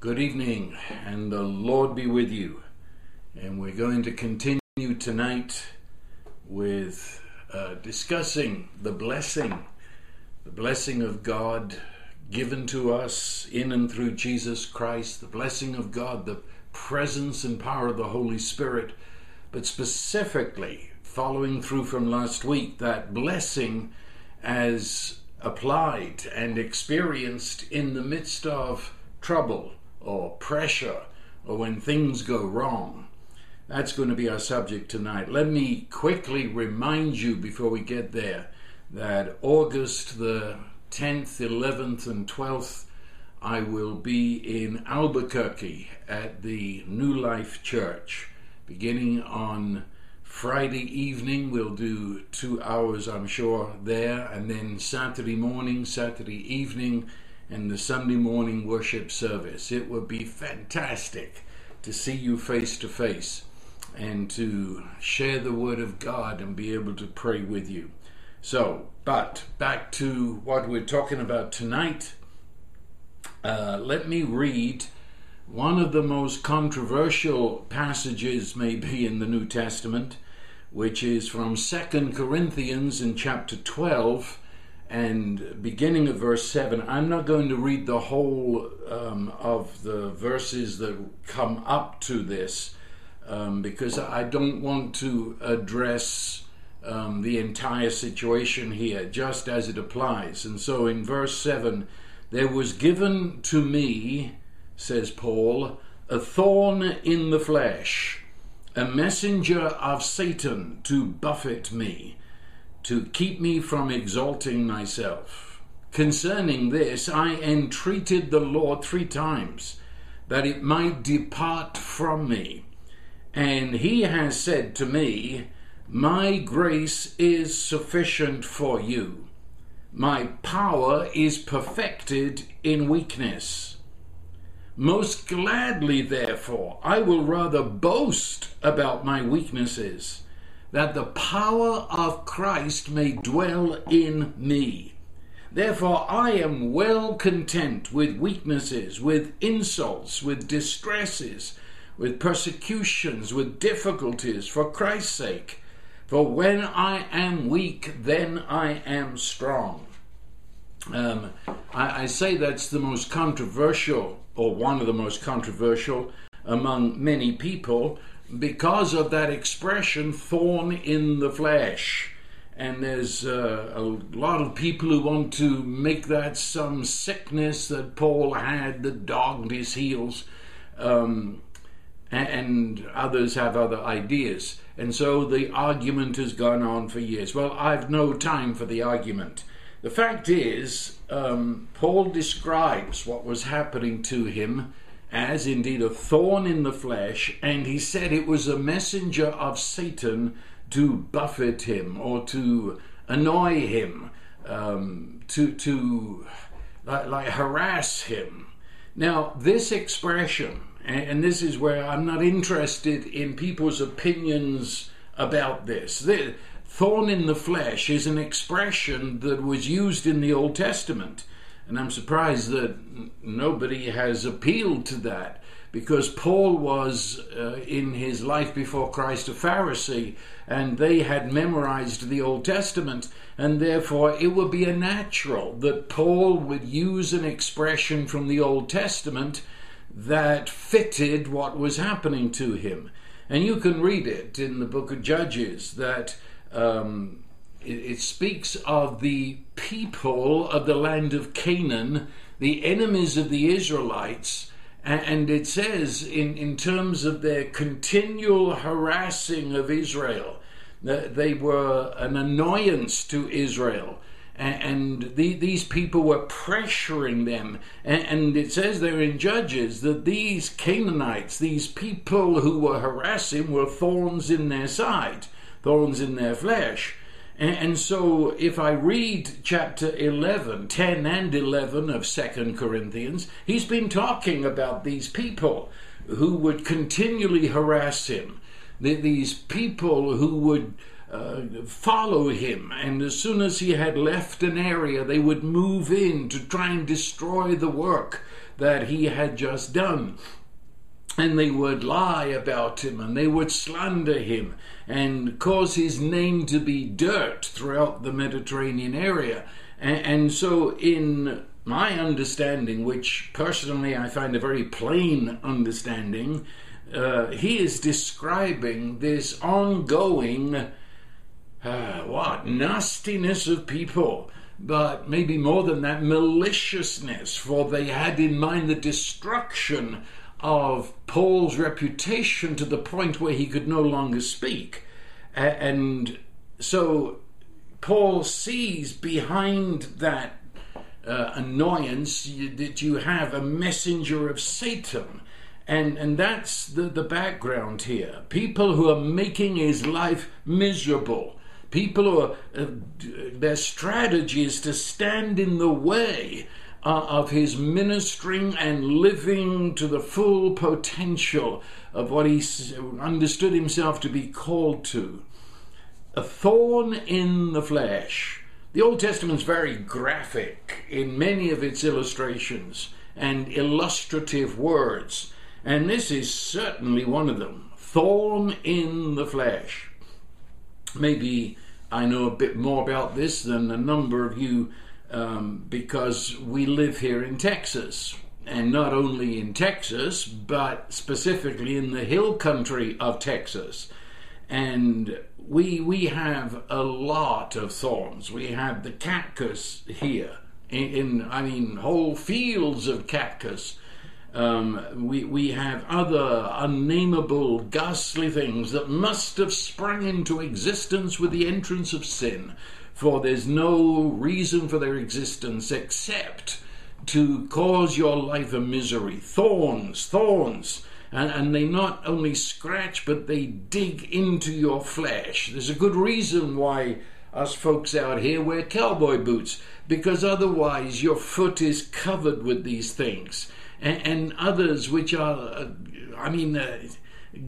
Good evening, and the Lord be with you. And we're going to continue tonight with uh, discussing the blessing, the blessing of God given to us in and through Jesus Christ, the blessing of God, the presence and power of the Holy Spirit, but specifically following through from last week, that blessing as applied and experienced in the midst of trouble or pressure or when things go wrong. That's going to be our subject tonight. Let me quickly remind you before we get there that August the 10th, 11th, and 12th, I will be in Albuquerque at the New Life Church. Beginning on Friday evening, we'll do two hours, I'm sure, there, and then Saturday morning, Saturday evening, and the Sunday morning worship service. It would be fantastic to see you face to face and to share the Word of God and be able to pray with you. So, but back to what we're talking about tonight. Uh, let me read one of the most controversial passages, maybe, in the New Testament, which is from Second Corinthians in chapter 12 and beginning of verse 7. I'm not going to read the whole um, of the verses that come up to this um, because I don't want to address um, the entire situation here just as it applies. And so in verse 7, there was given to me, says Paul, a thorn in the flesh, a messenger of Satan to buffet me to keep me from exalting myself. Concerning this, I entreated the Lord three times that it might depart from me. And he has said to me, My grace is sufficient for you. My power is perfected in weakness. Most gladly, therefore, I will rather boast about my weaknesses that the power of Christ may dwell in me. Therefore, I am well content with weaknesses, with insults, with distresses, with persecutions, with difficulties, for Christ's sake. For when I am weak, then I am strong. Um, I, I say that's the most controversial, or one of the most controversial among many people, because of that expression, thorn in the flesh. And there's uh, a lot of people who want to make that some sickness that Paul had that dogged his heels. Um, and others have other ideas. And so the argument has gone on for years. Well, I've no time for the argument. The fact is, um, Paul describes what was happening to him as indeed a thorn in the flesh, and he said it was a messenger of Satan to buffet him or to annoy him, um, to to like, like harass him. Now, this expression, and this is where I'm not interested in people's opinions about this. The thorn in the flesh is an expression that was used in the Old Testament. And I'm surprised that nobody has appealed to that because Paul was, uh, in his life before Christ, a Pharisee, and they had memorized the Old Testament, and therefore it would be a natural that Paul would use an expression from the Old Testament that fitted what was happening to him. And you can read it in the book of Judges that. Um, it, speaks of the people of the land of Canaan, the enemies of the Israelites, and it says, in, in terms of their continual harassing of Israel, that they were an annoyance to Israel. And the, these people were pressuring them. And it says there in Judges that these Canaanites, these people who were harassing, were thorns in their side, thorns in their flesh. And, and so if I read chapter 11, 10 and 11 of Second Corinthians, he's been talking about these people who would continually harass him. These people who would uh, follow him. And as soon as he had left an area, they would move in to try and destroy the work that he had just done. And they would lie about him and they would slander him and cause his name to be dirt throughout the Mediterranean area. And, and so, in my understanding, which personally I find a very plain understanding, uh, he is describing this ongoing, uh, what, nastiness of people, but maybe more than that, maliciousness, for they had in mind the destruction of Paul's reputation to the point where he could no longer speak. And so Paul sees behind that uh, annoyance that you have a messenger of Satan. And, and that's the, the background here. People who are making his life miserable. People who are, uh, their strategy is to stand in the way uh, of his ministering and living to the full potential of what he understood himself to be called to. A thorn in the flesh. The Old Testament is very graphic in many of its illustrations and illustrative words, and this is certainly one of them. Thorn in the flesh. Maybe I know a bit more about this than a number of you um, because we live here in Texas. And not only in Texas, but specifically in the hill country of Texas. And we, we have a lot of thorns. We have the cactus here, in, in I mean, whole fields of cactus. Um, we, we have other unnameable, ghastly things that must have sprung into existence with the entrance of sin for there's no reason for their existence except to cause your life a misery. Thorns, thorns. And, and, they not only scratch, but they dig into your flesh. There's a good reason why us folks out here wear cowboy boots, because otherwise your foot is covered with these things. And, and others which are, uh, I mean, uh,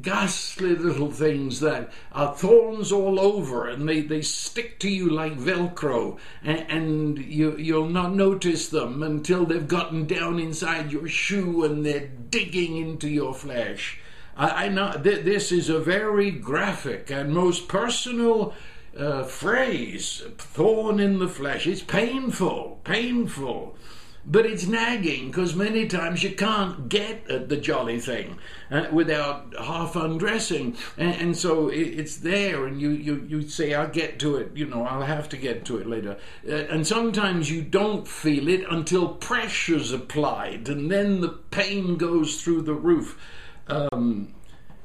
ghastly little things that are thorns all over and they, they stick to you like Velcro and, and you, you'll not notice them until they've gotten down inside your shoe and they're digging into your flesh. I, I know th- this is a very graphic and most personal uh, phrase thorn in the flesh. It's painful, painful but it's nagging because many times you can't get at the jolly thing uh, without half undressing, and, and so it, it's there, and you, you you say, "I'll get to it," you know, I'll have to get to it later, uh, and sometimes you don't feel it until pressure's applied, and then the pain goes through the roof. Um,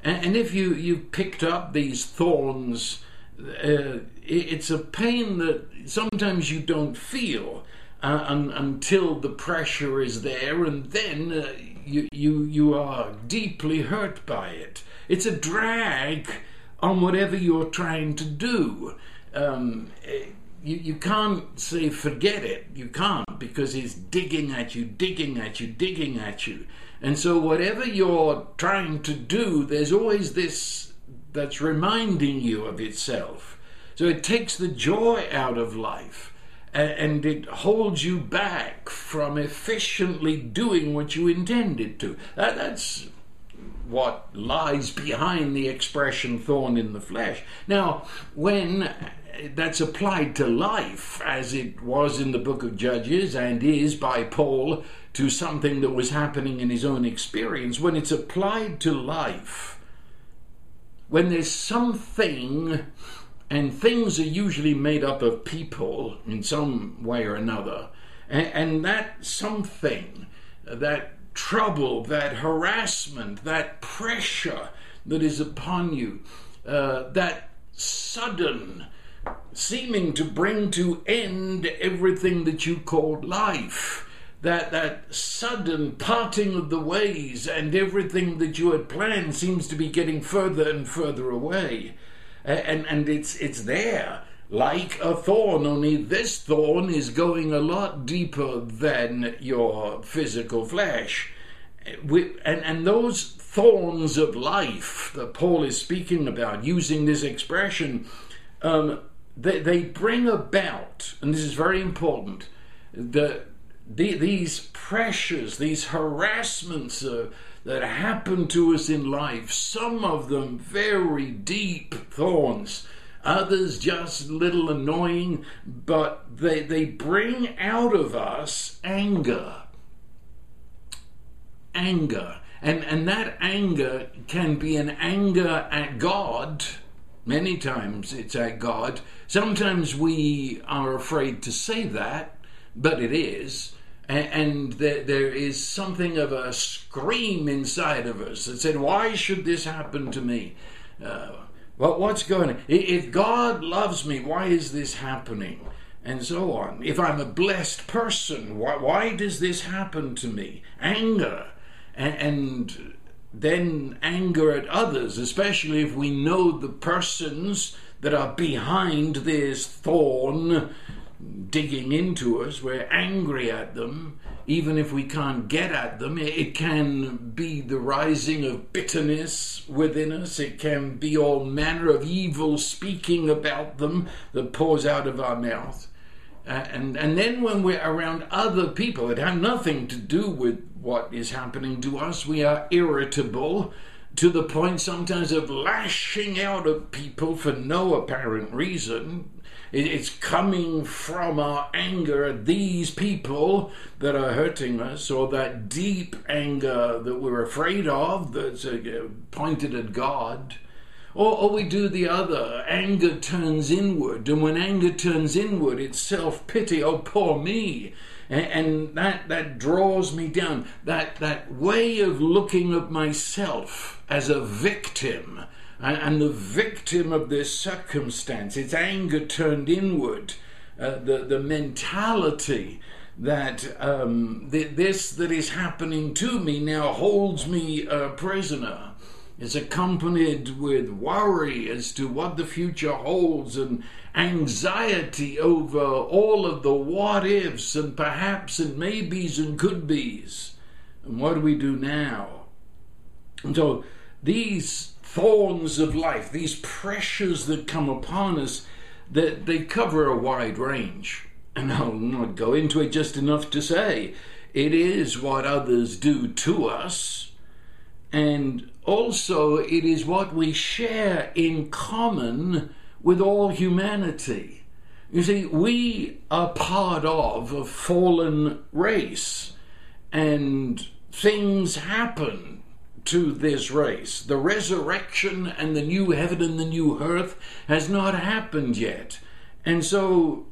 and, and, if you you picked up these thorns, uh, it, it's a pain that sometimes you don't feel uh, un, until the pressure is there, and then uh, you, you, you are deeply hurt by it. It's a drag on whatever you're trying to do. Um, you, you can't say forget it. You can't because it's digging at you, digging at you, digging at you. And so, whatever you're trying to do, there's always this that's reminding you of itself. So, it takes the joy out of life and it holds you back from efficiently doing what you intended to. that's what lies behind the expression thorn in the flesh. Now, when that's applied to life, as it was in the book of Judges and is by Paul to something that was happening in his own experience, when it's applied to life, when there's something and things are usually made up of people in some way or another. And, and that something, that trouble, that harassment, that pressure that is upon you, uh, that sudden seeming to bring to end everything that you called life, that that sudden parting of the ways and everything that you had planned seems to be getting further and further away and and it's it's there. Like a thorn only this thorn is going a lot deeper than your physical flesh. And and those thorns of life that Paul is speaking about using this expression um, they, they bring about, and this is very important, the, the these pressures, these harassments uh, that happen to us in life, some of them very deep thorns, others just little annoying, but they, they bring out of us anger. Anger. And, and that anger can be an anger at God. Many times it's at God. Sometimes we are afraid to say that, but it is. And, there, there is something of a scream inside of us that said, Why should this happen to me? Uh, well, what's going on? If God loves me, why is this happening? And so on. If I'm a blessed person, why, why does this happen to me? Anger and, and then anger at others, especially if we know the persons that are behind this thorn digging into us. We're angry at them, even if we can't get at them. It can be the rising of bitterness within us, it can be all manner of evil speaking about them that pours out of our mouth. Uh, and and then when we're around other people that have nothing to do with what is happening to us, we are irritable to the point sometimes of lashing out at people for no apparent reason. It's coming from our anger at these people that are hurting us, or that deep anger that we're afraid of that's uh, pointed at God. Or, or we do the other. Anger turns inward. And when anger turns inward, it's self pity. Oh, poor me. And, and that, that draws me down. That, that way of looking at myself as a victim and, and the victim of this circumstance, it's anger turned inward. Uh, the, the mentality that um, th- this that is happening to me now holds me a prisoner is accompanied with worry as to what the future holds and anxiety over all of the what ifs and perhaps and maybes and could be's. And what do we do now? And so these thorns of life, these pressures that come upon us, that they cover a wide range. And I'll not go into it just enough to say it is what others do to us, and also it is what we share in common with all humanity. You see, we are part of a fallen race, and things happen to this race. The resurrection and the new heaven and the new earth has not happened yet. And so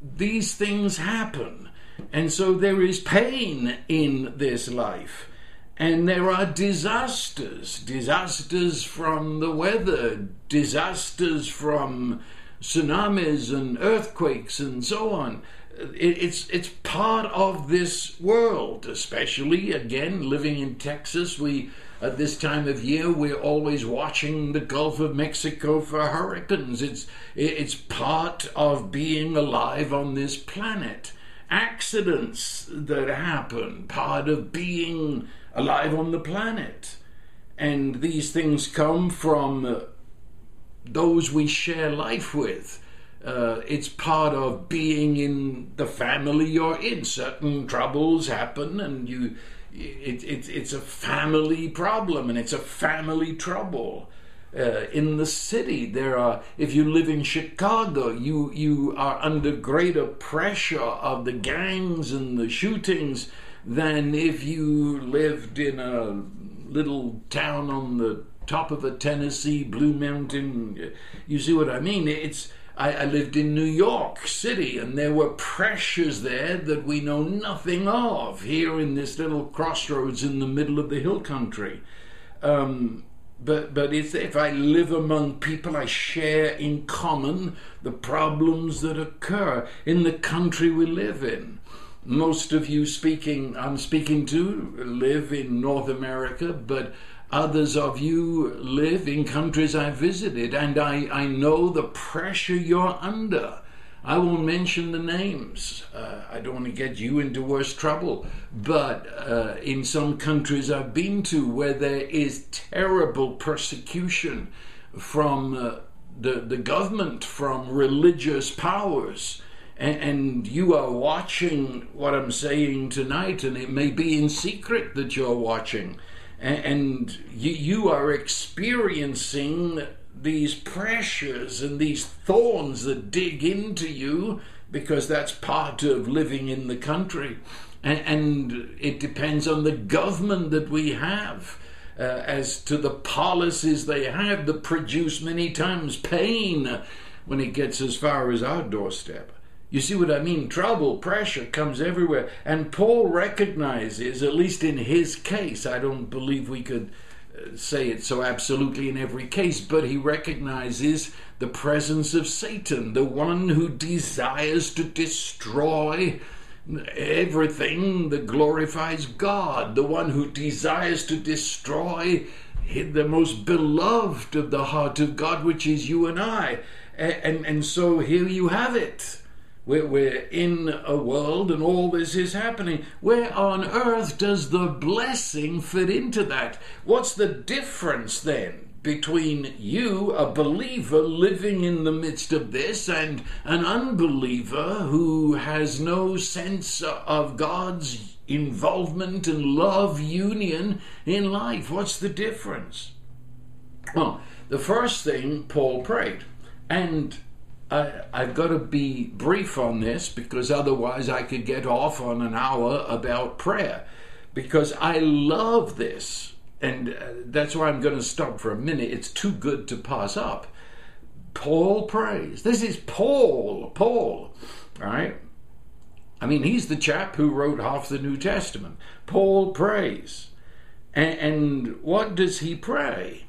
these things happen. And so there is pain in this life. And there are disasters disasters from the weather, disasters from tsunamis and earthquakes and so on. It's, it's part of this world, especially again living in Texas. We at this time of year we're always watching the Gulf of Mexico for hurricanes. It's it's part of being alive on this planet. Accidents that happen, part of being alive on the planet. And these things come from those we share life with. Uh, it's part of being in the family you're in. Certain troubles happen, and you, it, it, it's a family problem, and it's a family trouble. Uh, in the city, there are. If you live in Chicago, you you are under greater pressure of the gangs and the shootings than if you lived in a little town on the top of a Tennessee Blue Mountain. You see what I mean? It's I, I, lived in New York City, and there were pressures there that we know nothing of here in this little crossroads in the middle of the hill country. Um, but but if I live among people, I share in common the problems that occur in the country we live in most of you speaking I'm speaking to live in North America, but others of you live in countries I've visited, and I, I know the pressure you're under. I won't mention the names. Uh, I don't want to get you into worse trouble. But uh, in some countries I've been to where there is terrible persecution from uh, the, the government from religious powers. And, and you are watching what I'm saying tonight, and it may be in secret that you're watching. And, you, you are experiencing these pressures and these thorns that dig into you because that's part of living in the country. And, and it depends on the government that we have. Uh, as to the policies they have that produce many times pain when it gets as far as our doorstep. You see what I mean? Trouble, pressure comes everywhere. And Paul recognizes, at least in his case, I don't believe we could uh, say it so absolutely in every case, but he recognizes the presence of Satan, the one who desires to destroy everything that glorifies God, the one who desires to destroy the most beloved of the heart of God, which is you and I. And, and, and so here you have it. We're, we're in a world and all this is happening. Where on earth does the blessing fit into that? What's the difference then between you, a believer living in the midst of this, and an unbeliever who has no sense of God's involvement and love union in life. What's the difference? Well, the first thing Paul prayed, and I, have got to be brief on this because otherwise I could get off on an hour about prayer because I love this and uh, that's why I'm going to stop for a minute. It's too good to pass up. Paul prays. This is Paul. Paul. Right? I mean, he's the chap who wrote half the New Testament. Paul prays. And, and what does he pray?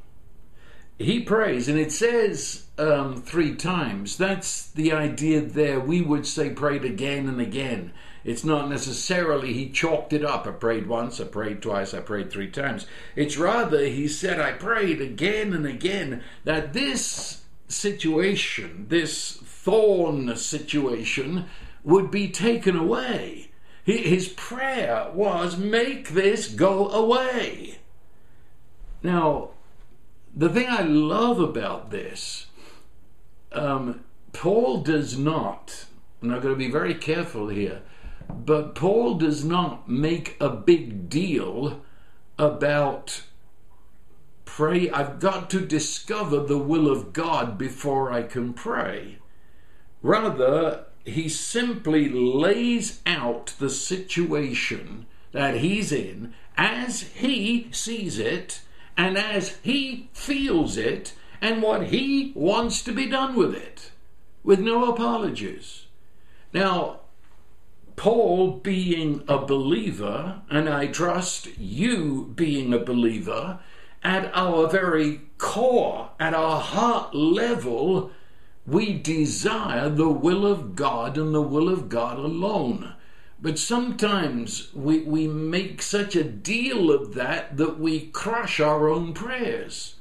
He prays, and it says um, three times. That's the idea there. We would say prayed again and again. It's not necessarily he chalked it up. I prayed once, I prayed twice, I prayed three times. It's rather he said, I prayed again and again that this situation, this thorn situation, would be taken away. His prayer was, Make this go away. Now, the thing I love about this, um, Paul does not, and I've got to be very careful here, but Paul does not make a big deal about pray. I've got to discover the will of God before I can pray. Rather, he simply lays out the situation that he's in as he sees it and as he feels it and what he wants to be done with it with no apologies. Now, Paul being a believer, and I trust you being a believer, at our very core, at our heart level, we desire the will of God and the will of God alone. But sometimes we, we make such a deal of that that we crush our own prayers.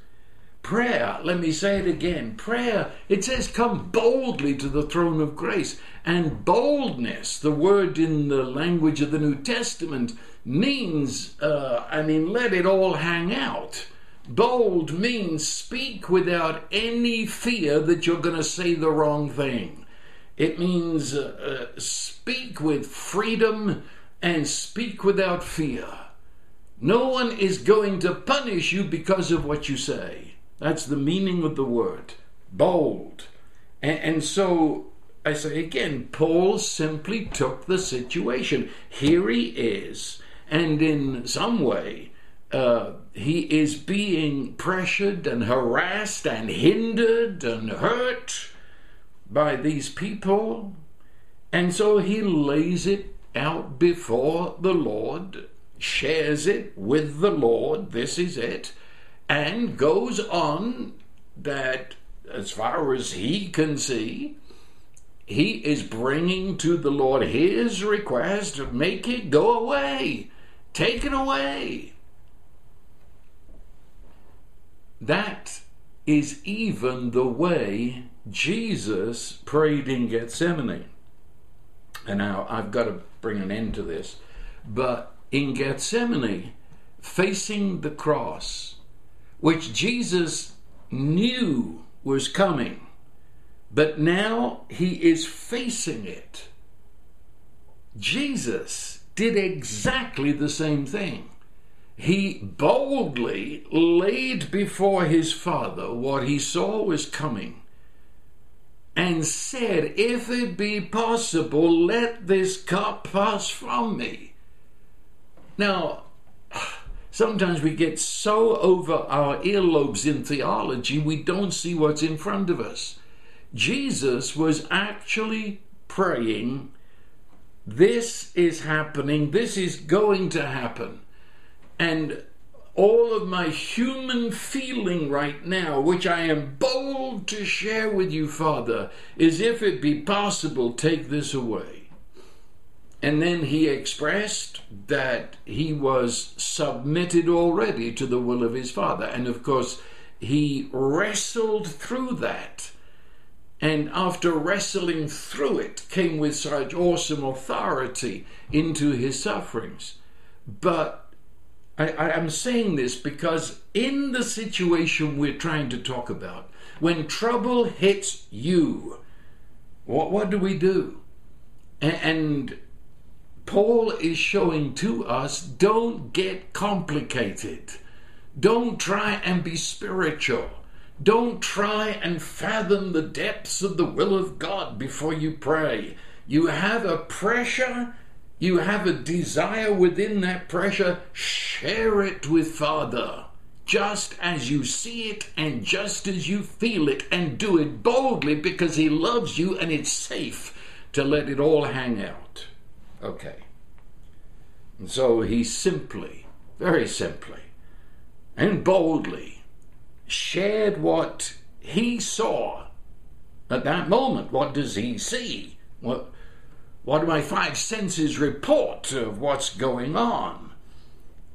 Prayer, let me say it again prayer, it says, come boldly to the throne of grace. And boldness, the word in the language of the New Testament, means, uh, I mean, let it all hang out. Bold means speak without any fear that you're going to say the wrong thing. It means uh, uh, speak with freedom and speak without fear. No one is going to punish you because of what you say. That's the meaning of the word bold. And, and so I say again, Paul simply took the situation. Here he is, and in some way, uh, he is being pressured and harassed and hindered and hurt by these people. And so he lays it out before the Lord, shares it with the Lord, this is it, and goes on that, as far as he can see, he is bringing to the Lord his request to make it go away, take it away. That is even the way Jesus prayed in Gethsemane. And now I've got to bring an end to this. But in Gethsemane, facing the cross, which Jesus knew was coming, but now he is facing it. Jesus did exactly the same thing. He boldly laid before his father what he saw was coming and said, If it be possible, let this cup pass from me. Now, sometimes we get so over our earlobes in theology, we don't see what's in front of us. Jesus was actually praying, This is happening, this is going to happen. And all of my human feeling right now, which I am bold to share with you, Father, is if it be possible, take this away. And then he expressed that he was submitted already to the will of his Father. And of course, he wrestled through that. And after wrestling through it, came with such awesome authority into his sufferings. But I, am saying this because in the situation we're trying to talk about, when trouble hits you, what, what do we do? And, and Paul is showing to us don't get complicated. Don't try and be spiritual. Don't try and fathom the depths of the will of God before you pray. You have a pressure you have a desire within that pressure, share it with Father. Just as you see it and just as you feel it, and do it boldly because He loves you and it's safe to let it all hang out. Okay. And so he simply, very simply, and boldly shared what he saw at that moment. What does he see? What, what do my five senses report of what's going on?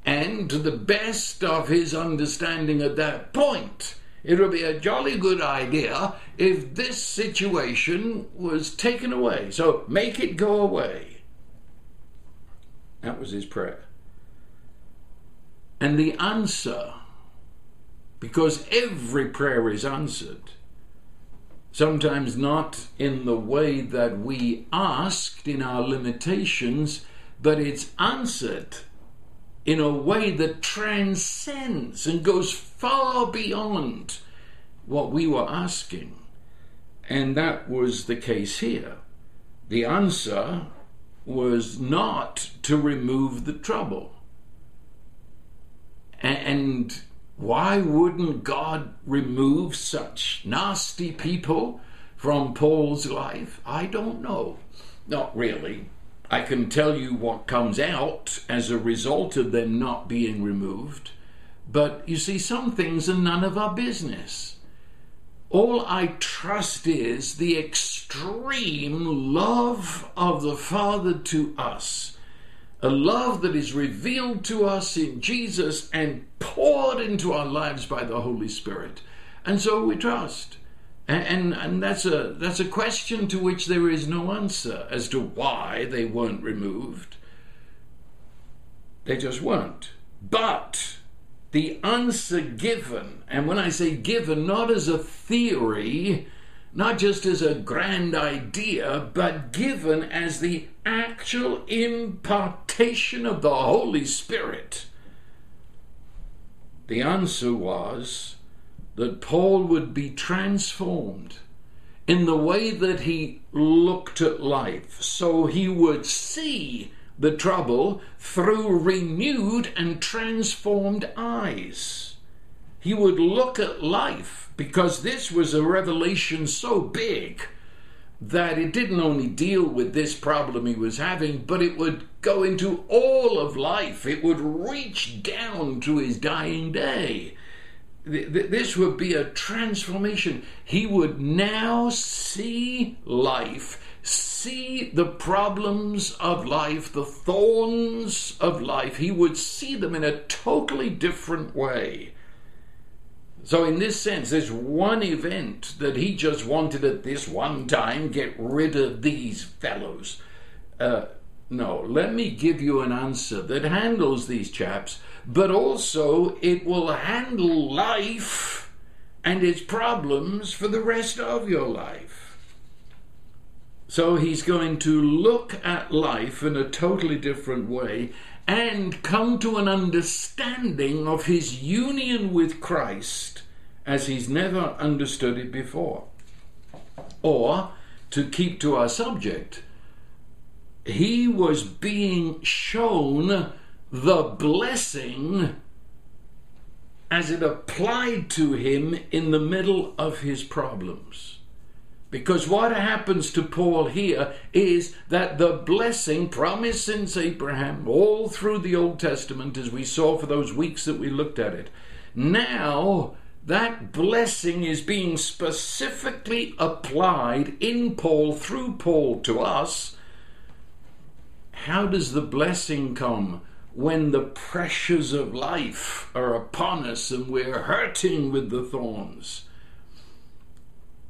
And to the best of his understanding at that point, it would be a jolly good idea if this situation was taken away. So make it go away. That was his prayer. And the answer, because every prayer is answered, sometimes not in the way that we asked in our limitations, but it's answered in a way that transcends and goes far beyond what we were asking. And that was the case here. The answer was not to remove the trouble. And why wouldn't God remove such nasty people from Paul's life? I don't know. Not really. I can tell you what comes out as a result of them not being removed. But you see, some things are none of our business. All I trust is the extreme love of the Father to us a love that is revealed to us in Jesus and poured into our lives by the Holy Spirit. And so we trust. And, and, and, that's, a, that's a question to which there is no answer as to why they weren't removed. They just weren't. But the answer given, and when I say given, not as a theory, not just as a grand idea, but given as the actual impartation of the Holy Spirit? The answer was that Paul would be transformed in the way that he looked at life, so he would see the trouble through renewed and transformed eyes. He would look at life because this was a revelation so big that it didn't only deal with this problem he was having, but it would go into all of life. It would reach down to his dying day. This would be a transformation. He would now see life, see the problems of life, the thorns of life. He would see them in a totally different way. So, in this sense, there's one event that he just wanted at this one time get rid of these fellows. Uh, no, let me give you an answer that handles these chaps, but also it will handle life and its problems for the rest of your life. So he's going to look at life in a totally different way and come to an understanding of his union with Christ as he's never understood it before. Or, to keep to our subject, he was being shown the blessing as it applied to him in the middle of his problems. Because what happens to Paul here is that the blessing promised since Abraham, all through the Old Testament, as we saw for those weeks that we looked at it, now that blessing is being specifically applied in Paul, through Paul to us. How does the blessing come? when the pressures of life are upon us and we're hurting with the thorns.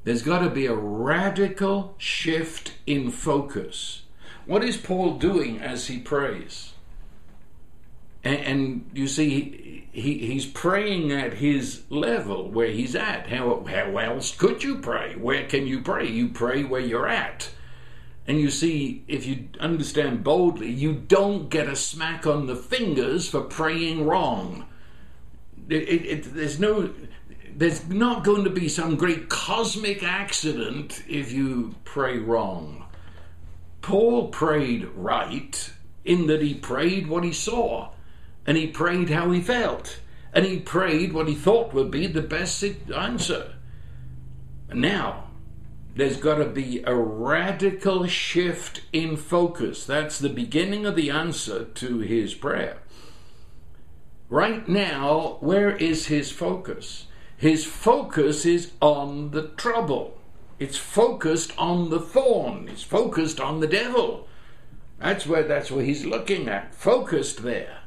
There's got to be a radical shift in focus. What is Paul doing as he prays? And, and you see, he, he's praying at his level where he's at. How, how else could you pray? Where can you pray? You pray where you're at. And you see, if you understand boldly, you don't get a smack on the fingers for praying wrong. It, it, it, there's no, there's not going to be some great cosmic accident if you pray wrong. Paul prayed right in that he prayed what he saw, and he prayed how he felt, and he prayed what he thought would be the best answer. Now, there's got to be a radical shift in focus. That's the beginning of the answer to his prayer. Right now, where is his focus? His focus is on the trouble. It's focused on the thorn. It's focused on the devil. That's where that's where he's looking at. Focused there.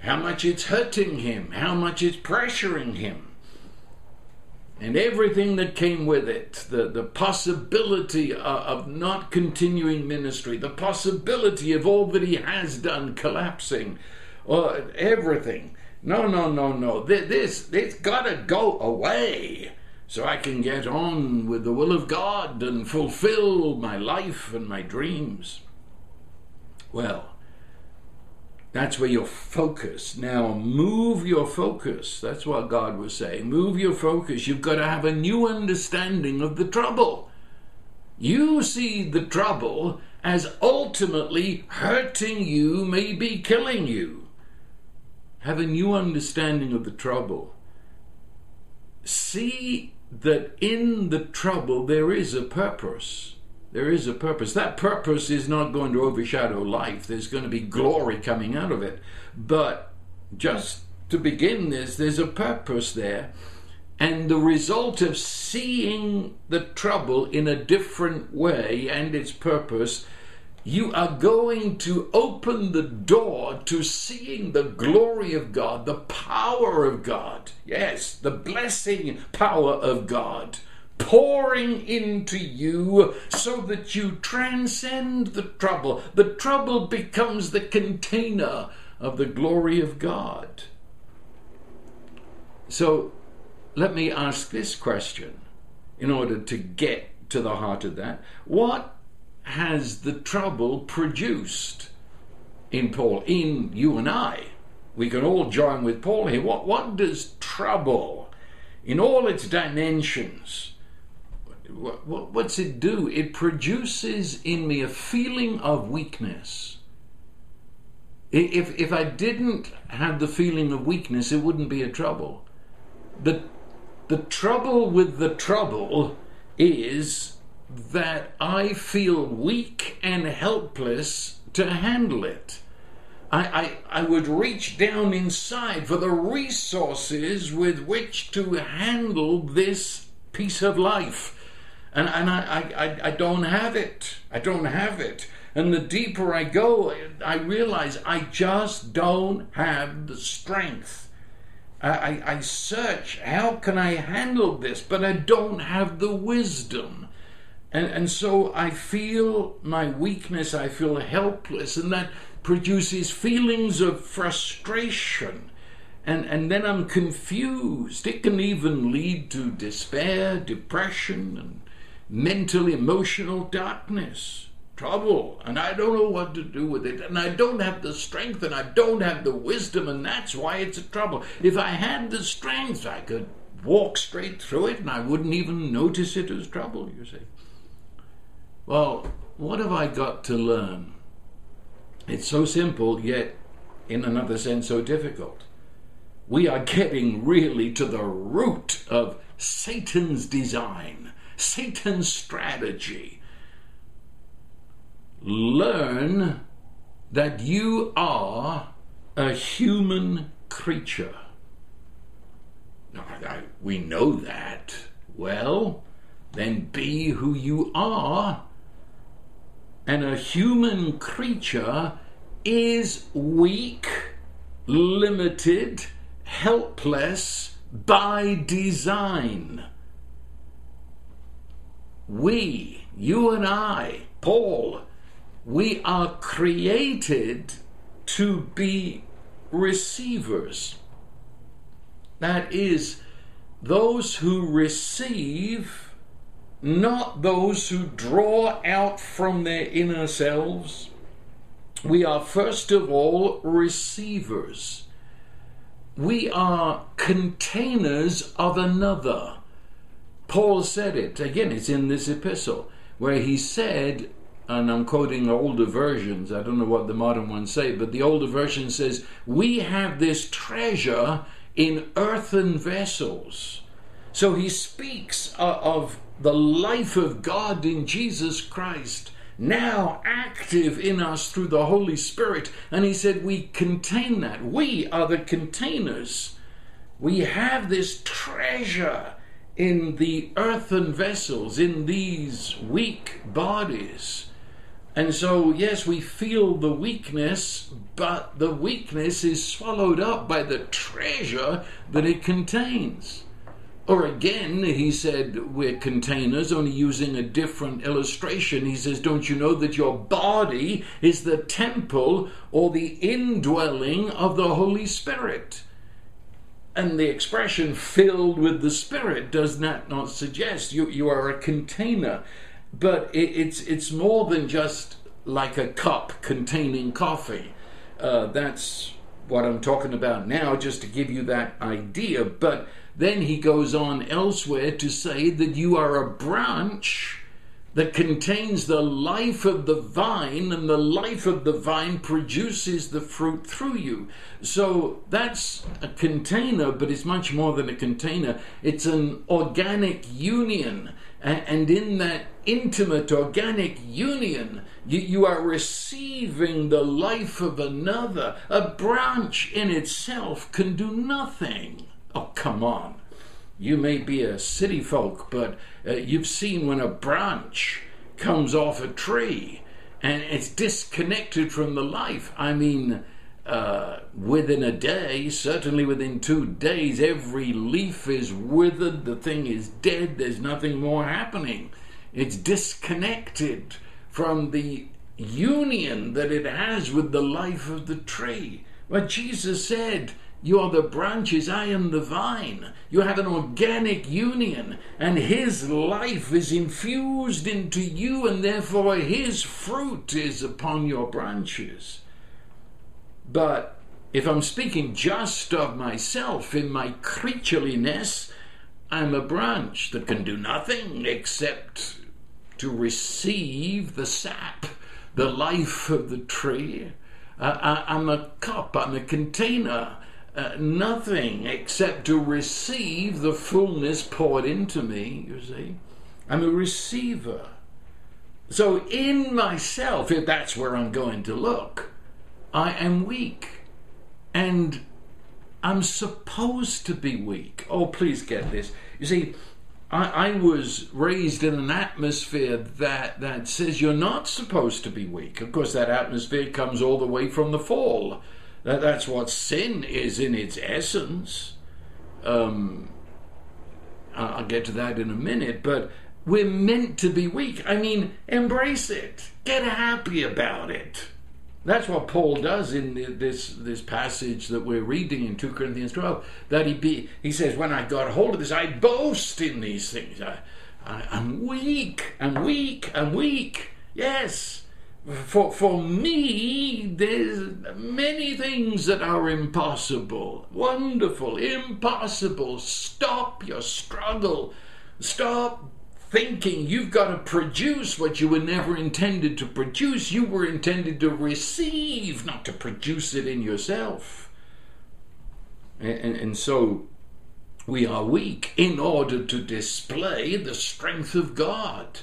How much it's hurting him, how much it's pressuring him and everything that came with it the, the possibility of, of not continuing ministry, the possibility of all that he has done collapsing, or everything. No, no, no, no. This, it's got to go away so I can get on with the will of God and fulfill my life and my dreams. Well, that's where your focus. Now, move your focus. That's what God was saying. Move your focus. You've got to have a new understanding of the trouble. You see the trouble as ultimately hurting you, maybe killing you. Have a new understanding of the trouble. See that in the trouble there is a purpose. There is a purpose. That purpose is not going to overshadow life. There's going to be glory coming out of it. But just to begin this, there's a purpose there. And the result of seeing the trouble in a different way and its purpose, you are going to open the door to seeing the glory of God, the power of God. Yes, the blessing power of God pouring into you so that you transcend the trouble. The trouble becomes the container of the glory of God. So let me ask this question in order to get to the heart of that. What has the trouble produced in Paul, in you and I? We can all join with Paul here. What, what does trouble, in all its dimensions, what, what's it do? It produces in me a feeling of weakness. If, if I didn't have the feeling of weakness, it wouldn't be a trouble. The, the trouble with the trouble is that I feel weak and helpless to handle it. I, I, I would reach down inside for the resources with which to handle this piece of life and and I, I I don't have it. I don't have it. And the deeper I go, I realize I just don't have the strength. I, I, I search, how can I handle this? But I don't have the wisdom. And, and so I feel my weakness, I feel helpless, and that produces feelings of frustration and, and then I'm confused. It can even lead to despair, depression, and mental, emotional darkness, trouble, and I don't know what to do with it, and I don't have the strength, and I don't have the wisdom, and that's why it's a trouble. If I had the strength, I could walk straight through it, and I wouldn't even notice it as trouble, you see. Well, what have I got to learn? It's so simple, yet in another sense so difficult. We are getting really to the root of Satan's design, Satan's strategy. Learn that you are a human creature. We know that. Well, then be who you are and a human creature is weak, limited, helpless by design. We, you and I, Paul, we are created to be receivers. That is, those who receive not those who draw out from their inner selves. We are first of all receivers. We are containers of another. Paul said it, again, it's in this epistle, where he said, and I'm quoting older versions, I don't know what the modern ones say, but the older version says, We have this treasure in earthen vessels. So he speaks of the life of God in Jesus Christ, now active in us through the Holy Spirit. And he said, We contain that. We are the containers. We have this treasure in the earthen vessels, in these weak bodies. And so, yes, we feel the weakness, but the weakness is swallowed up by the treasure that it contains. Or again, he said, we're containers, only using a different illustration. He says, Don't you know that your body is the temple or the indwelling of the Holy Spirit? And the expression filled with the Spirit does that not suggest you, you are a container. But it, it's, it's more than just like a cup containing coffee. Uh, that's what I'm talking about now, just to give you that idea. But then he goes on elsewhere to say that you are a branch that contains the life of the vine, and the life of the vine produces the fruit through you. So that's a container, but it's much more than a container. It's an organic union. And in that intimate organic union, you, are receiving the life of another. A branch in itself can do nothing. Oh, come on. You may be a city folk, but uh, you've seen when a branch comes off a tree and it's disconnected from the life. I mean, uh, within a day, certainly within two days, every leaf is withered, the thing is dead, there's nothing more happening. It's disconnected from the union that it has with the life of the tree. But Jesus said, you are the branches, I am the vine. You have an organic union, and His life is infused into you, and therefore His fruit is upon your branches. But if I'm speaking just of myself in my creatureliness, I'm a branch that can do nothing except to receive the sap, the life of the tree. Uh, I, am a cup, I'm a container uh, nothing except to receive the fullness poured into me, you see. I'm a receiver. So, in myself, if that's where I'm going to look, I am weak. And I'm supposed to be weak. Oh, please get this. You see, I, I, was raised in an atmosphere that, that says you're not supposed to be weak. Of course, that atmosphere comes all the way from the fall. That, that's what sin is in its essence. Um, I'll get to that in a minute, but we're meant to be weak. I mean, embrace it, get happy about it. That's what Paul does in this this passage that we're reading in 2 Corinthians 12. That he be, he says, when I got hold of this, I boast in these things. I, I, I'm weak, I'm weak, I'm weak. Yes. For, for me, there's many things that are impossible. Wonderful, impossible. Stop your struggle. Stop thinking you've got to produce what you were never intended to produce. You were intended to receive, not to produce it in yourself. And, and, and, so we are weak in order to display the strength of God.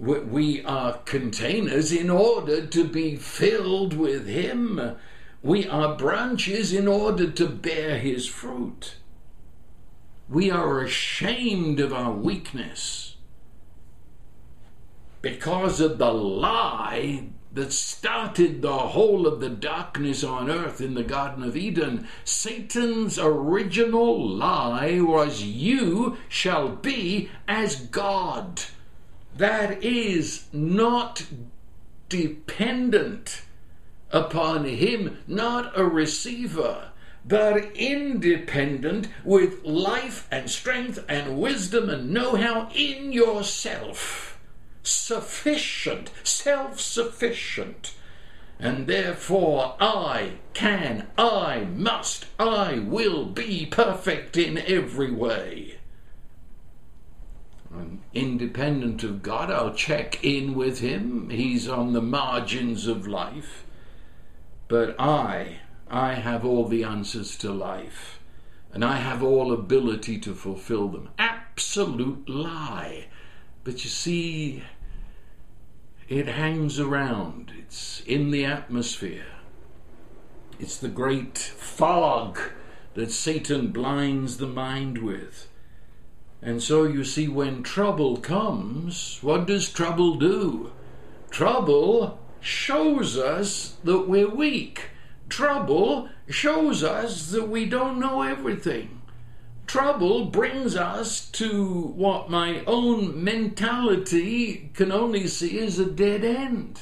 We are containers in order to be filled with Him. We are branches in order to bear His fruit. We are ashamed of our weakness because of the lie that started the whole of the darkness on earth in the Garden of Eden. Satan's original lie was, You shall be as God. That is not dependent upon him, not a receiver, but independent with life and strength and wisdom and know how in yourself sufficient, self sufficient. And therefore, I can, I must, I will be perfect in every way. Independent of God, I'll check in with Him. He's on the margins of life. But I, I have all the answers to life. And I have all ability to fulfill them. Absolute lie. But you see, it hangs around, it's in the atmosphere. It's the great fog that Satan blinds the mind with. And so you see, when trouble comes, what does trouble do? Trouble shows us that we're weak. Trouble shows us that we don't know everything trouble brings us to what my own mentality can only see as a dead end.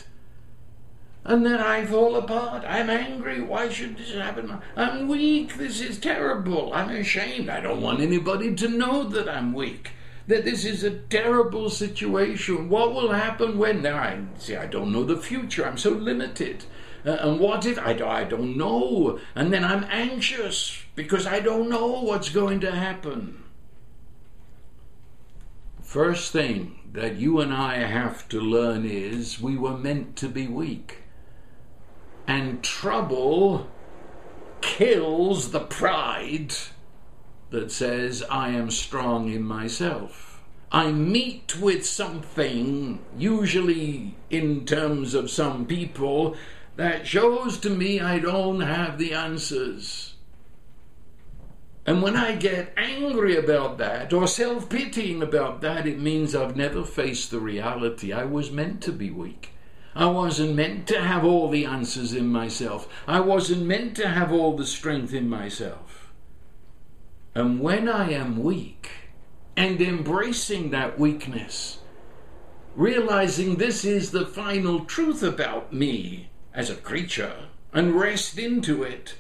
And then I fall apart. I'm angry. Why should this happen? I'm weak. This is terrible. I'm ashamed. I don't want anybody to know that I'm weak. That this is a terrible situation. What will happen when? Now, I see, I don't know the future. I'm so limited. Uh, and what if I, I don't know? And then I'm anxious because I don't know what's going to happen. First thing that you and I have to learn is we were meant to be weak. And trouble kills the pride that says, I am strong in myself. I meet with something, usually in terms of some people, that shows to me I don't have the answers. And when I get angry about that or self pitying about that, it means I've never faced the reality. I was meant to be weak. I wasn't meant to have all the answers in myself. I wasn't meant to have all the strength in myself. And when I am weak and embracing that weakness, realizing this is the final truth about me, as a creature and rest into it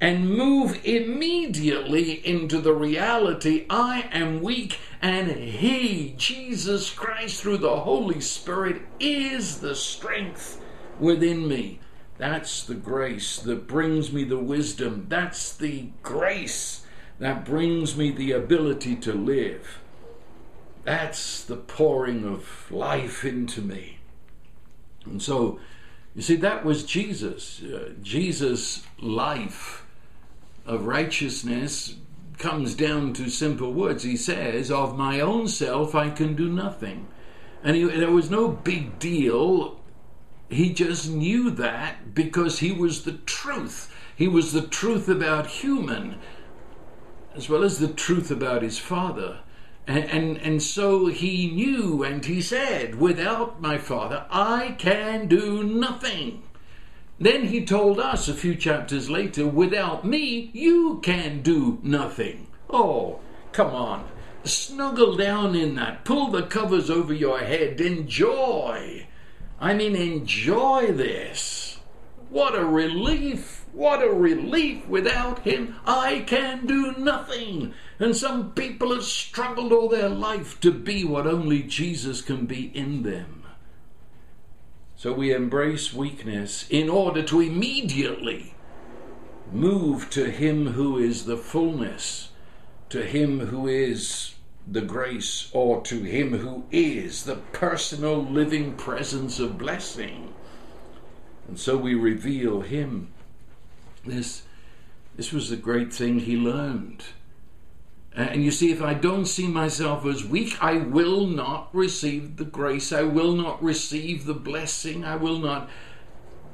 and move immediately into the reality I am weak and He, Jesus Christ, through the Holy Spirit, is the strength within me. That's the grace that brings me the wisdom. That's the grace that brings me the ability to live. That's the pouring of life into me. And so, you see, that was Jesus. Uh, Jesus' life of righteousness comes down to simple words. He says, Of my own self I can do nothing. And he, there was no big deal. He just knew that because he was the truth. He was the truth about human as well as the truth about his Father. And, and, and so he knew and he said, Without my Father, I can do nothing. Then he told us a few chapters later, Without me, you can do nothing. Oh, come on. Snuggle down in that. Pull the covers over your head. Enjoy. I mean, enjoy this. What a relief! What a relief! Without Him, I can do nothing. And some people have struggled all their life to be what only Jesus can be in them. So we embrace weakness in order to immediately move to Him who is the fullness, to Him who is the grace, or to Him who is the personal living presence of blessing. And so we reveal Him. This, this was the great thing He learned. Uh, and you see, if I don't see myself as weak, I will not receive the grace. I will not receive the blessing. I will not.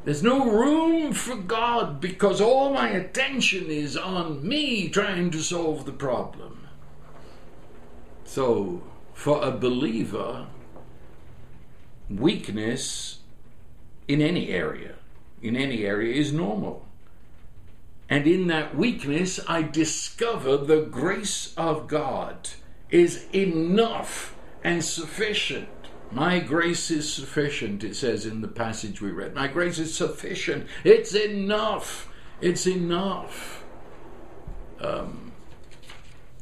There's no room for God because all my attention is on me trying to solve the problem. So, for a believer, weakness in any area, in any area, is normal. And in that weakness, I discover the grace of God is enough and sufficient. My grace is sufficient, it says in the passage we read. My grace is sufficient. It's enough. It's enough. Um,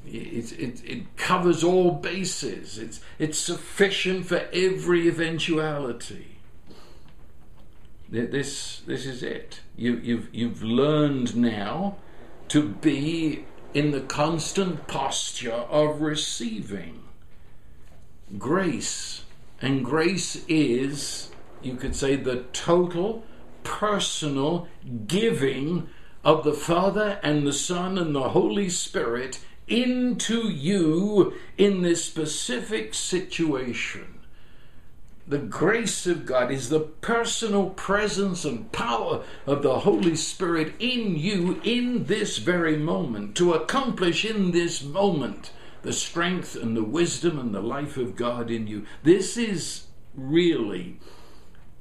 it, it, it covers all bases. It's, it's sufficient for every eventuality. This, this is it. You, you've, you've learned now to be in the constant posture of receiving grace. And grace is, you could say, the total personal giving of the Father and the Son and the Holy Spirit into you in this specific situation the grace of God is the personal presence and power of the Holy Spirit in you in this very moment to accomplish in this moment the strength and the wisdom and the life of God in you. This is really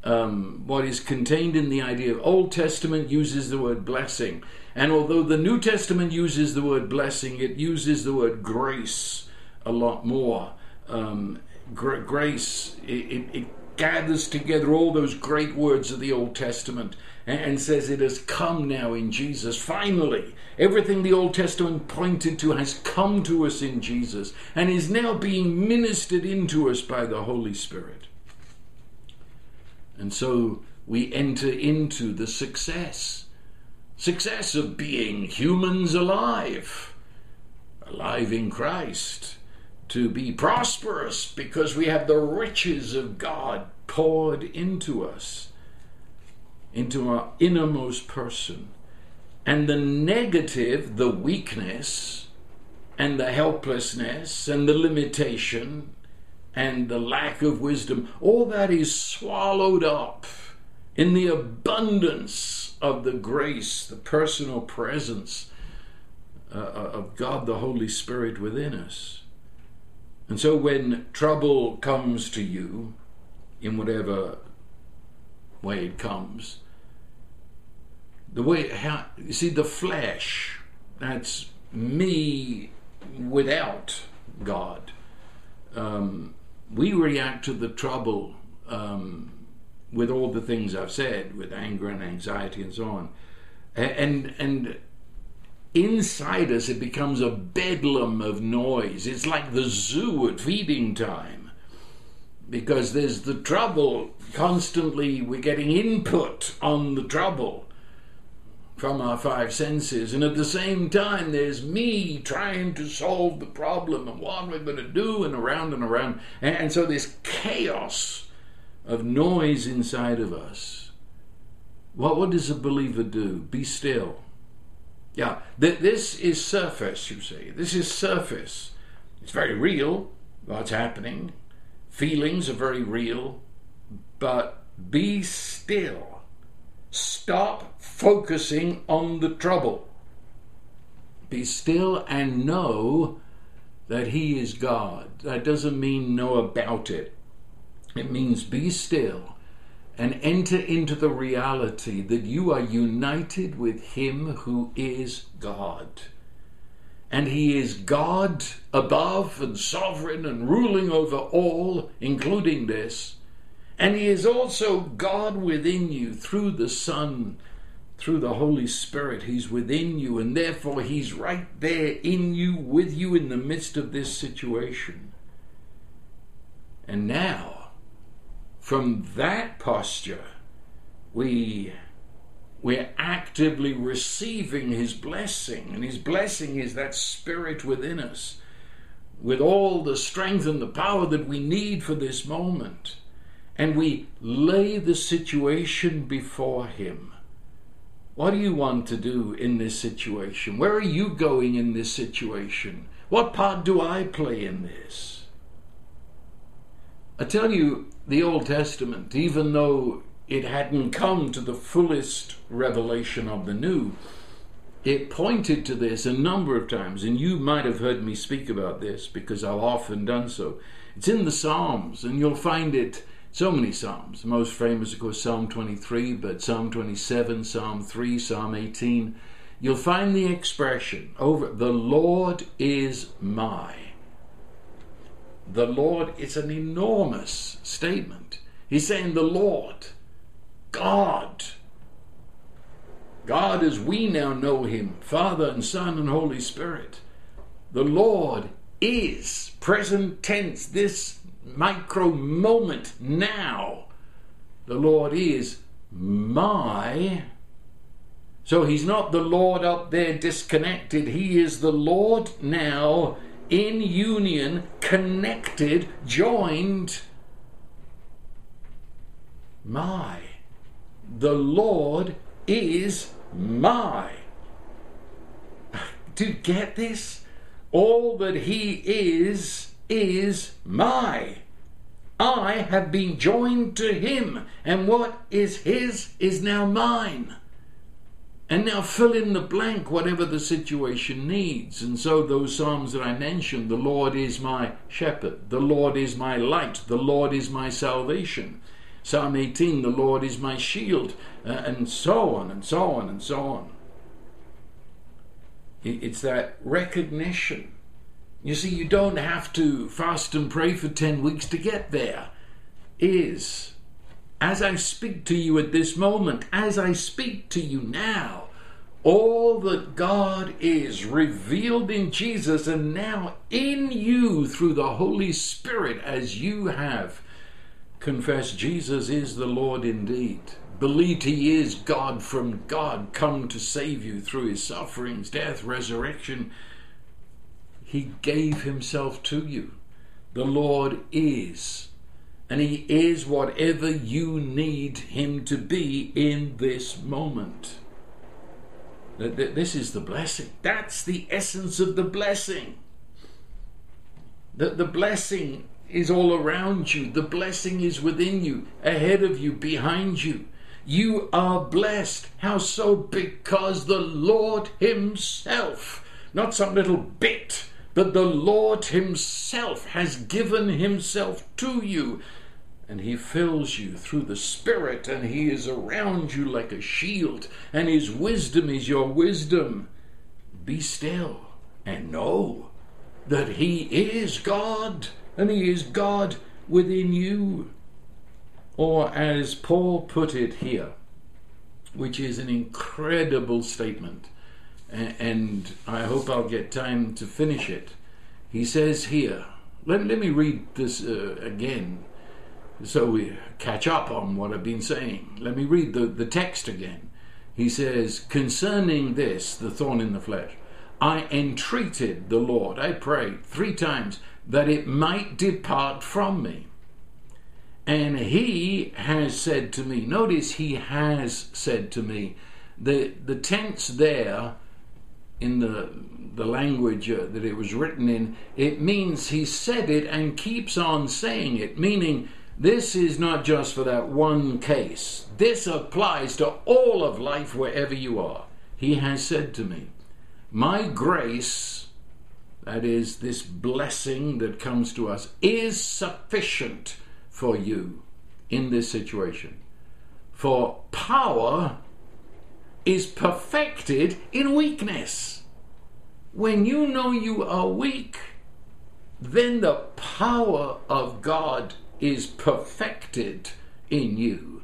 um, what is contained in the idea of Old Testament uses the word blessing. And although the New Testament uses the word blessing, it uses the word grace a lot more. Um, grace, it, it, it, gathers together all those great words of the Old Testament and, and says it has come now in Jesus. Finally, everything the Old Testament pointed to has come to us in Jesus and is now being ministered into us by the Holy Spirit. And so we enter into the success success of being humans alive, alive in Christ to be prosperous because we have the riches of God poured into us, into our innermost person. And the negative, the weakness, and the helplessness, and the limitation, and the lack of wisdom, all that is swallowed up in the abundance of the grace, the personal presence uh, of God the Holy Spirit within us. And so when trouble comes to you, in whatever way it comes, the way how you see the flesh, that's me without God. Um, we react to the trouble um, with all the things I've said, with anger and anxiety and so on, and and inside us it becomes a bedlam of noise. It's like the zoo at feeding time. Because there's the trouble, constantly we're getting input on the trouble from our five senses, and at the same time, there's me trying to solve the problem and what we're going to do, and around and around. And so, this chaos of noise inside of us. What, what does a believer do? Be still yeah, th- this is surface, you see. This is surface. It's very real, what's happening. Feelings are very real. But be still. Stop focusing on the trouble. Be still and know that He is God. That doesn't mean know about it, it means be still and enter into the reality that you are united with Him who is God. And He is God above and sovereign and ruling over all, including this. And He is also God within you through the Son through the Holy Spirit. He's within you, and therefore He's right there in you, with you in the midst of this situation. And now, from that posture, we we're actively receiving his blessing and his blessing is that spirit within us. With all the strength and the power that we need for this moment and we lay the situation before him. What do you want to do in this situation? Where are you going in this situation? What part do i play in this? I tell you the old testament even though it hadn't come to the fullest revelation of the new, it pointed to this a number of times, and you might have heard me speak about this because I've often done so. It's in the Psalms, and you'll find it so many Psalms. The most famous, of course, Psalm 23, but Psalm 27, Psalm 3, Psalm 18. You'll find the expression over the Lord is my. The Lord, it's an enormous statement. He's saying, The Lord God. God as we now know him, Father and Son and Holy Spirit. The Lord is, present tense, this micro moment now. The Lord is my. So he's not the Lord up there disconnected. He is the Lord now in union, connected, joined. My the Lord is my. Do you get this? All that He is, is my. I have been joined to Him, and what is His is now mine. And now fill in the blank, whatever the situation needs. And so, those Psalms that I mentioned the Lord is my shepherd, the Lord is my light, the Lord is my salvation. Psalm 18, the Lord is my shield, uh, and so on and so on and so on. It's that recognition. You see, you don't have to fast and pray for 10 weeks to get there. Is, as I speak to you at this moment, as I speak to you now, all that God is revealed in Jesus and now in you through the Holy Spirit as you have confessed Jesus is the Lord indeed, believed he is God from God, come to save you through his sufferings, death, resurrection, he gave himself to you. The Lord is, and he is whatever you need him to be in this moment. This is the blessing. That's the essence of the blessing. That the blessing is all around you. The blessing is within you, ahead of you, behind you. You are blessed. How so? Because the Lord Himself, not some little bit, but the Lord Himself has given Himself to you. And He fills you through the Spirit, and He is around you like a shield, and His wisdom is your wisdom. Be still and know that He is God and He is God within you. Or, as Paul put it here, which is an incredible statement, and I hope I'll get time to finish it. He says here, let, let me read this uh, again so we catch up on what I've been saying. Let me read the, the text again. He says, Concerning this, the thorn in the flesh, I entreated the Lord, I prayed three times, that it might depart from me. And he has said to me, notice he has said to me, the, the tense there in the, the language uh, that it was written in, it means he said it and keeps on saying it, meaning this is not just for that one case. This applies to all of life wherever you are. He has said to me, My grace that is, this blessing that comes to us, is sufficient for you in this situation. For power is perfected in weakness. When you know you are weak, then the power of God is perfected in you.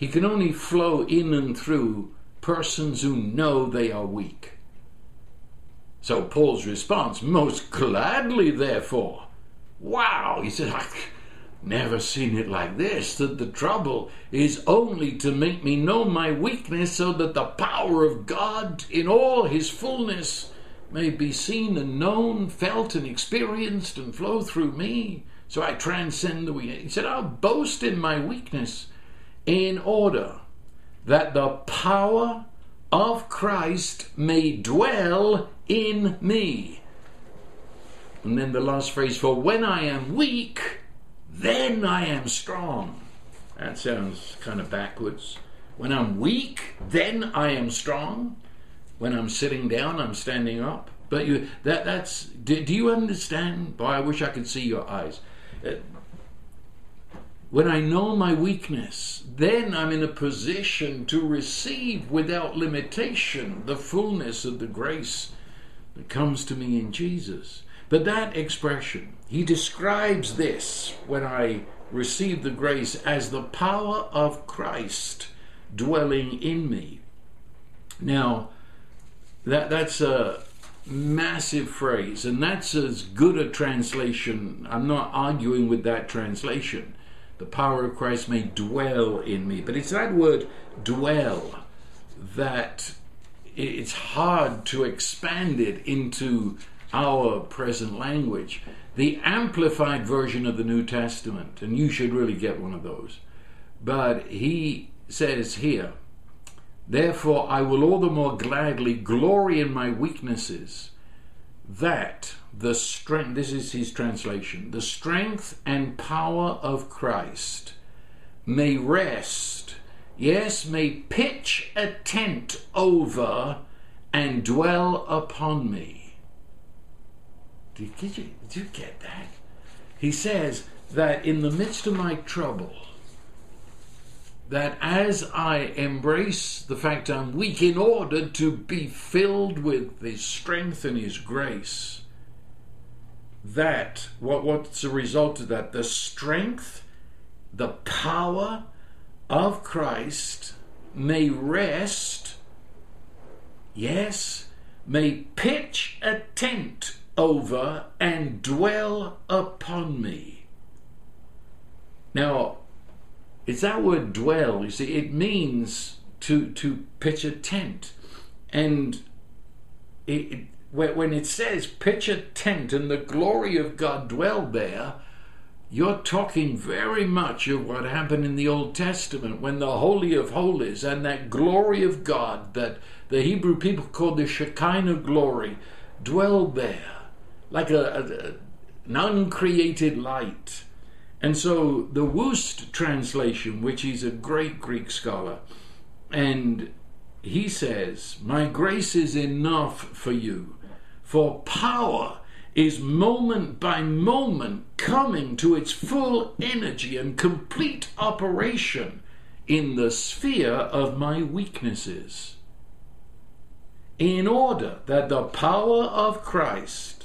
he can only flow in and through persons who know they are weak. So Paul's response, most gladly, therefore. Wow, he said, I've never seen it like this, that the trouble is only to make me know my weakness so that the power of God in all his fullness may be seen and known, felt and experienced and flow through me. So I transcend the weakness. He said, I'll boast in my weakness in order that the power of Christ may dwell in me. And then the last phrase, for when I am weak, then I am strong. That sounds kind of backwards. When I'm weak, then I am strong. When I'm sitting down, I'm standing up. But you, that, that's, do, do you understand? Boy, I wish I could see your eyes. Uh, when I know my weakness, then I'm in a position to receive without limitation the fullness of the grace that comes to me in Jesus. But that expression, he describes this when I receive the grace as the power of Christ dwelling in me. Now, that, that's a massive phrase, and that's as good a translation. I'm not arguing with that translation the power of Christ may dwell in me. But it's that word dwell that it's hard to expand it into our present language. The amplified version of the New Testament, and you should really get one of those, but he says here, Therefore I will all the more gladly glory in my weaknesses, that the strength, this is his translation, the strength and power of Christ may rest, yes, may pitch a tent over and dwell upon me. Did, you, did you get that? He says that in the midst of my trouble, that as I embrace the fact I'm weak in order to be filled with His strength and His grace, that, what, what's the result of that? The strength, the power of Christ may rest, yes, may pitch a tent over and dwell upon me. Now, it's that word dwell, you see, it means to, to pitch a tent. And it, it when it says pitch a tent and the glory of God dwell there, you're talking very much of what happened in the Old Testament when the Holy of Holies and that glory of God that the Hebrew people called the Shekinah glory dwelled there like a, a, an uncreated light. And so the Wuest translation, which is a great Greek scholar, and he says, My grace is enough for you for power is moment by moment coming to its full energy and complete operation in the sphere of my weaknesses. In order that the power of Christ,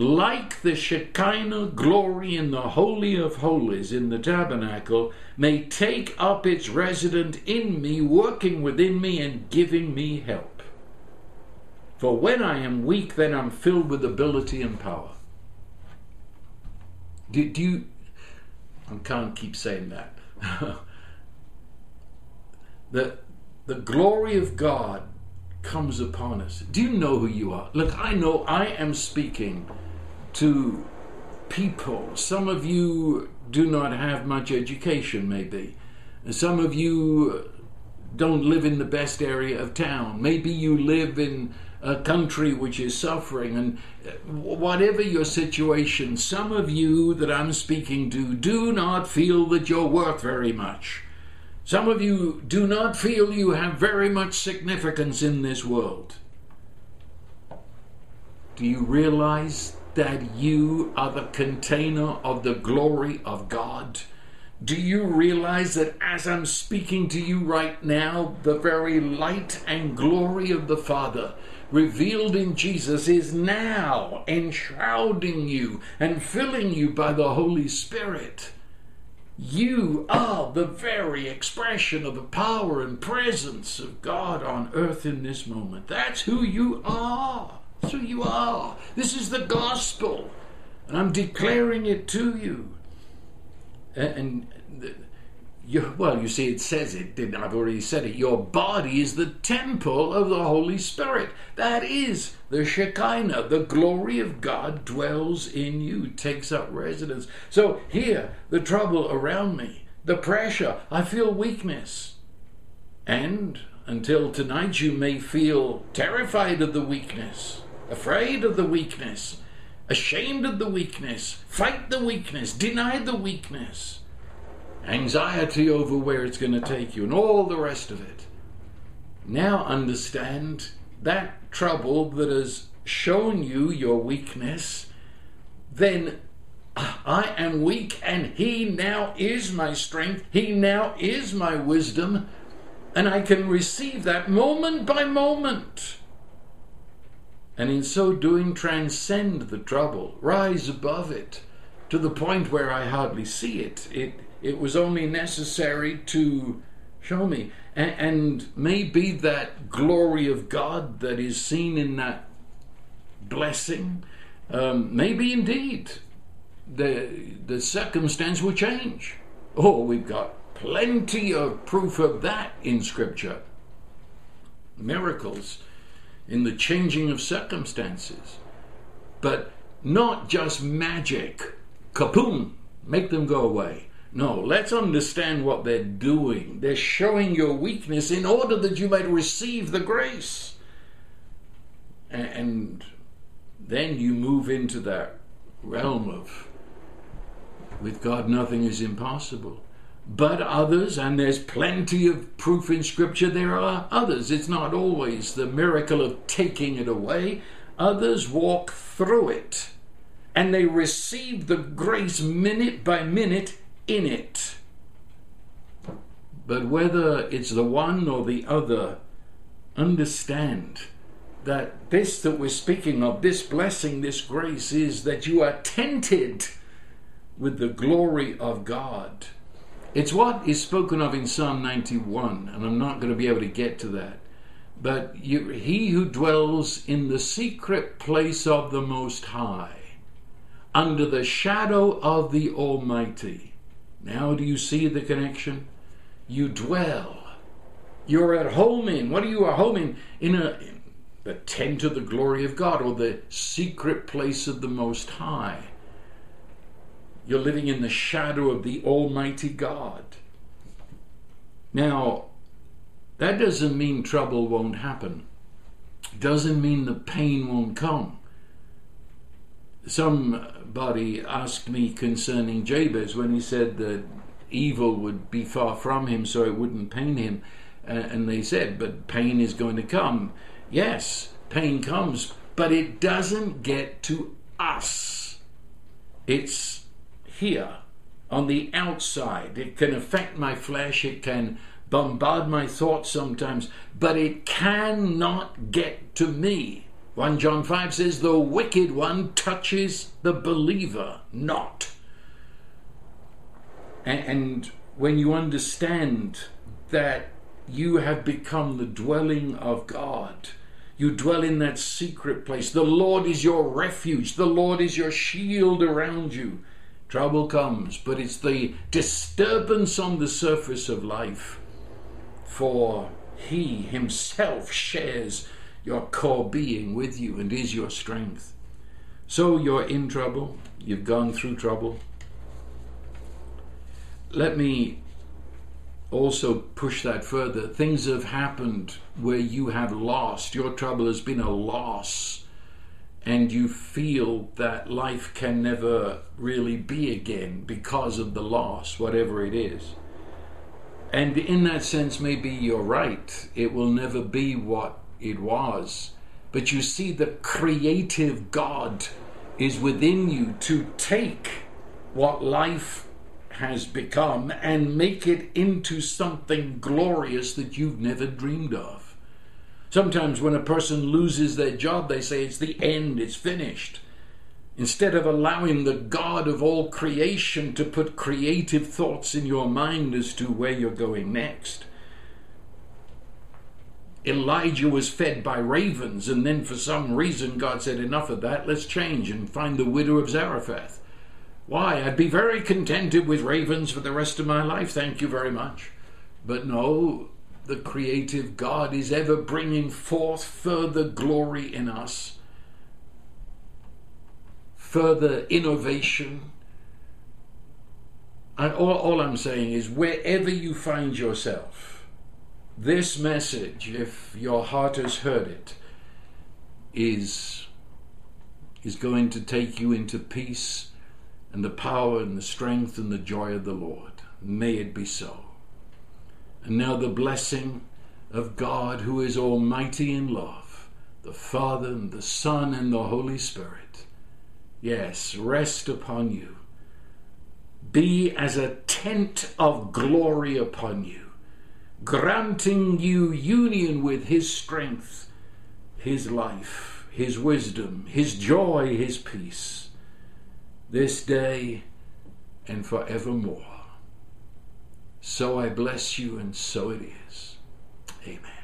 like the Shekinah glory in the Holy of Holies in the tabernacle, may take up its residence in me, working within me and giving me help. For when I am weak, then I'm filled with ability and power. Do, do you. I can't keep saying that. the, the glory of God comes upon us. Do you know who you are? Look, I know I am speaking to people. Some of you do not have much education, maybe. Some of you don't live in the best area of town. Maybe you live in a country which is suffering. And uh, whatever your situation, some of you that I'm speaking to do not feel that you're worth very much. Some of you do not feel you have very much significance in this world. Do you realize that you are the container of the glory of God? Do you realize that as I'm speaking to you right now, the very light and glory of the Father revealed in Jesus is now enshrouding you and filling you by the Holy Spirit. You are the very expression of the power and presence of God on earth in this moment. That's who you are. Who you are. This is the gospel. And I'm declaring it to you. And, you, well, you see, it says it, didn't I've already said it. Your body is the temple of the Holy Spirit. That is the Shekinah. The glory of God dwells in you, takes up residence. So here, the trouble around me, the pressure, I feel weakness. And until tonight, you may feel terrified of the weakness, afraid of the weakness, ashamed of the weakness, fight the weakness, deny the weakness. Anxiety over where it's going to take you, and all the rest of it. Now understand that trouble that has shown you your weakness, then ah, I am weak, and He now is my strength, He now is my wisdom, and I can receive that moment by moment. And in so doing, transcend the trouble, rise above it to the point where I hardly see it. It it was only necessary to show me. And, and maybe that glory of God that is seen in that blessing, um, maybe indeed the, the circumstance will change. Oh, we've got plenty of proof of that in Scripture. Miracles in the changing of circumstances. But not just magic, kapoom, make them go away. No, let's understand what they're doing. They're showing your weakness in order that you might receive the grace. And then you move into that realm of with God nothing is impossible. But others, and there's plenty of proof in Scripture, there are others. It's not always the miracle of taking it away. Others walk through it and they receive the grace minute by minute in it. But whether it's the one or the other, understand that this that we're speaking of, this blessing, this grace, is that you are tented with the glory of God. It's what is spoken of in Psalm 91, and I'm not going to be able to get to that. But you, he who dwells in the secret place of the Most High, under the shadow of the Almighty, now, do you see the connection? You dwell. You're at home in. What are you at home in? In a in the tent of the glory of God or the secret place of the Most High. You're living in the shadow of the Almighty God. Now, that doesn't mean trouble won't happen. Doesn't mean the pain won't come. Somebody asked me concerning Jabez when he said that evil would be far from him so it wouldn't pain him. And they said, but pain is going to come. Yes, pain comes, but it doesn't get to us. It's here on the outside. It can affect my flesh, it can bombard my thoughts sometimes, but it cannot get to me. 1 John 5 says, The wicked one touches the believer not. And when you understand that you have become the dwelling of God, you dwell in that secret place. The Lord is your refuge, the Lord is your shield around you. Trouble comes, but it's the disturbance on the surface of life. For He Himself shares your core being with you and is your strength. So you're in trouble, you've gone through trouble. Let me also push that further. Things have happened where you have lost, your trouble has been a loss, and you feel that life can never really be again because of the loss, whatever it is. And in that sense, maybe you're right. It will never be what it was. But you see, the creative God is within you to take what life has become and make it into something glorious that you've never dreamed of. Sometimes when a person loses their job, they say it's the end, it's finished. Instead of allowing the God of all creation to put creative thoughts in your mind as to where you're going next. Elijah was fed by ravens, and then for some reason God said, Enough of that, let's change and find the widow of Zarephath. Why? I'd be very contented with ravens for the rest of my life, thank you very much. But no, the creative God is ever bringing forth further glory in us, further innovation. And all, all I'm saying is, wherever you find yourself, this message, if your heart has heard it, is, is going to take you into peace and the power and the strength and the joy of the Lord. May it be so. And now the blessing of God, who is almighty in love, the Father and the Son and the Holy Spirit, yes, rest upon you. Be as a tent of glory upon you granting you union with His strength, His life, His wisdom, His joy, His peace, this day and forevermore. So I bless you, and so it is. Amen.